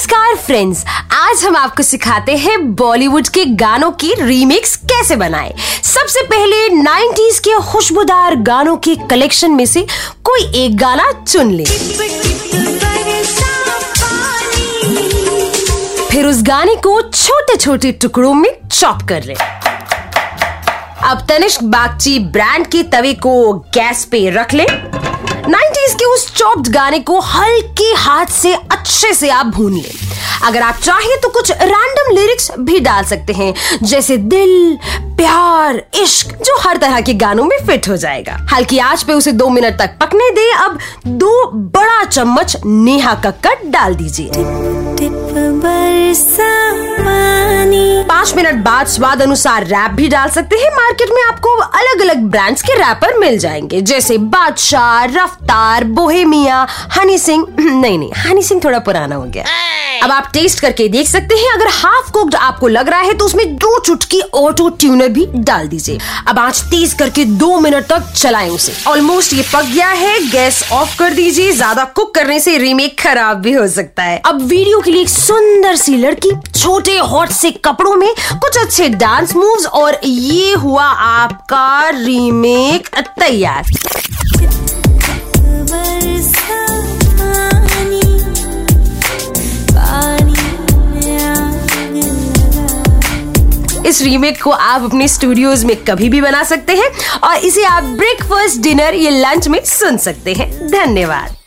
नमस्कार फ्रेंड्स आज हम आपको सिखाते हैं बॉलीवुड के गानों की रीमिक्स कैसे बनाएँ। सबसे पहले 90s के खुशबूदार गानों के कलेक्शन में से कोई एक गाना चुन ले। फिर उस गाने को छोटे छोटे टुकड़ों में चॉप कर ले। अब तनिष्क बागची ब्रांड के तवे को गैस पे रख ले। 90s के उस चॉप्ड गाने को हल्के हाथ से अच्छे से आप भून ले। अगर आप चाहें तो कुछ रैंडम लिरिक्स भी डाल सकते हैं, जैसे दिल, प्यार, इश्क, जो हर तरह के गानों में फिट हो जाएगा। हल्की आँच पे उसे दो मिनट तक पकने दे, अब दो बड़ा चम्मच नेहा कक्कड़ डाल दीजिए। मिनट बाद स्वाद अनुसार रैप भी डाल सकते हैं। मार्केट में आपको अलग अलग ब्रांड्स के रैपर मिल जाएँगे। जैसे बादशाह, रफ्तार, बोहेमिया, हनी सिंह। नहीं नहीं, हनी सिंह थोड़ा पुराना हो गया। अब आप टेस्ट करके देख सकते हैं, अगर हाफ़ कुक्ड आपको लग रहा है तो उसमें दो चुटकी ऑटो ट्यूनर भी डाल दीजिए। अब आँच तेज करके दो मिनट तक चलाएँ उसे। ऑलमोस्ट ये पक गया है, गैस ऑफ़ कर दीजिए, ज़्यादा कुक करने से रीमेक खराब भी हो सकता है। अब वीडियो के लिए एक सुंदर सी लड़की छोटे हॉट से कपड़ों में कुछ अच्छे डांस मूव्स और ये हुआ आपका रीमेक तैयार। इस रीमेक को आप अपने स्टूडियोज में कभी भी बना सकते हैं और इसे आप ब्रेकफास्ट डिनर या लंच में सुन सकते हैं। धन्यवाद।